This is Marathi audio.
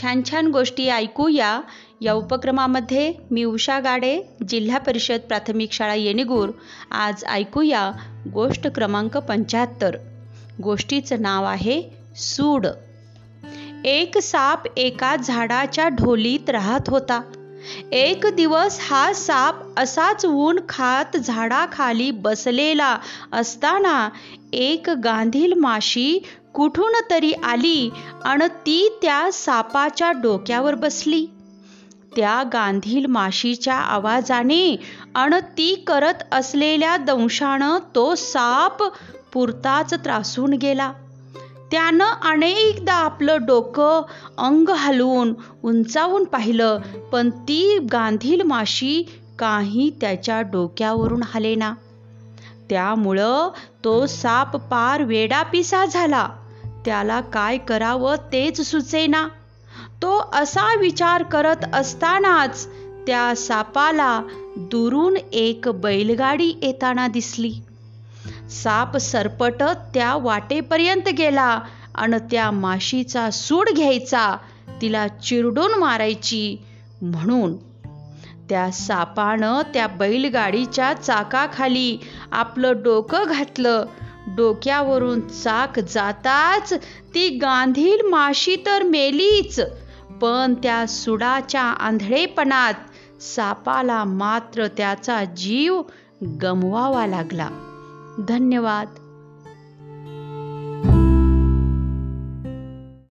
छान छान गोष्टी ऐकूया. या उपक्रमामध्ये मी उषा गाडे जिल्हा परिषद प्राथमिक शाळा येणेगूर. आज ऐकूया गोष्ट क्रमांक पंच्याहत्तर. गोष्टीचं नाव आहे सूड. एक साप एका झाडाच्या ढोलीत राहत होता. एक दिवस हा साप असाच ऊन खात झाडाखाली बसलेला असताना एक गांधील माशी कुठून तरी आली आणि ती त्या सापाच्या डोक्यावर बसली. त्या गांधील माशीच्या आवाजाने आणि ती करत असलेल्या दंशानं तो साप पुरताच त्रासून गेला. त्यानं अनेकदा आपलं डोकं अंग हलवून उंचावून पाहिलं पण ती गांधील माशी काही त्याच्या डोक्यावरून हलेना. त्यामुळं तो साप पार वेडापिसा झाला. त्याला काय करावं तेच सुचेना. तो असा विचार करत असतानाच त्या सापाला दुरून एक बैलगाडी येताना दिसली. साप सरपटत त्या वाटेपर्यंत गेला आणि त्या माशीचा सूड घ्यायचा तिला चिरडून मारायची म्हणून. त्या सापानं त्या बैलगाडीच्या चाकाखाली आपलं डोकं घातलं. डोक्यावरून चाक जाताच ती गांधील माशी तर मेलीच पण त्या सुडाच्या आंधळेपणात सापाला मात्र त्याचा जीव गमवावा लागला. धन्यवाद.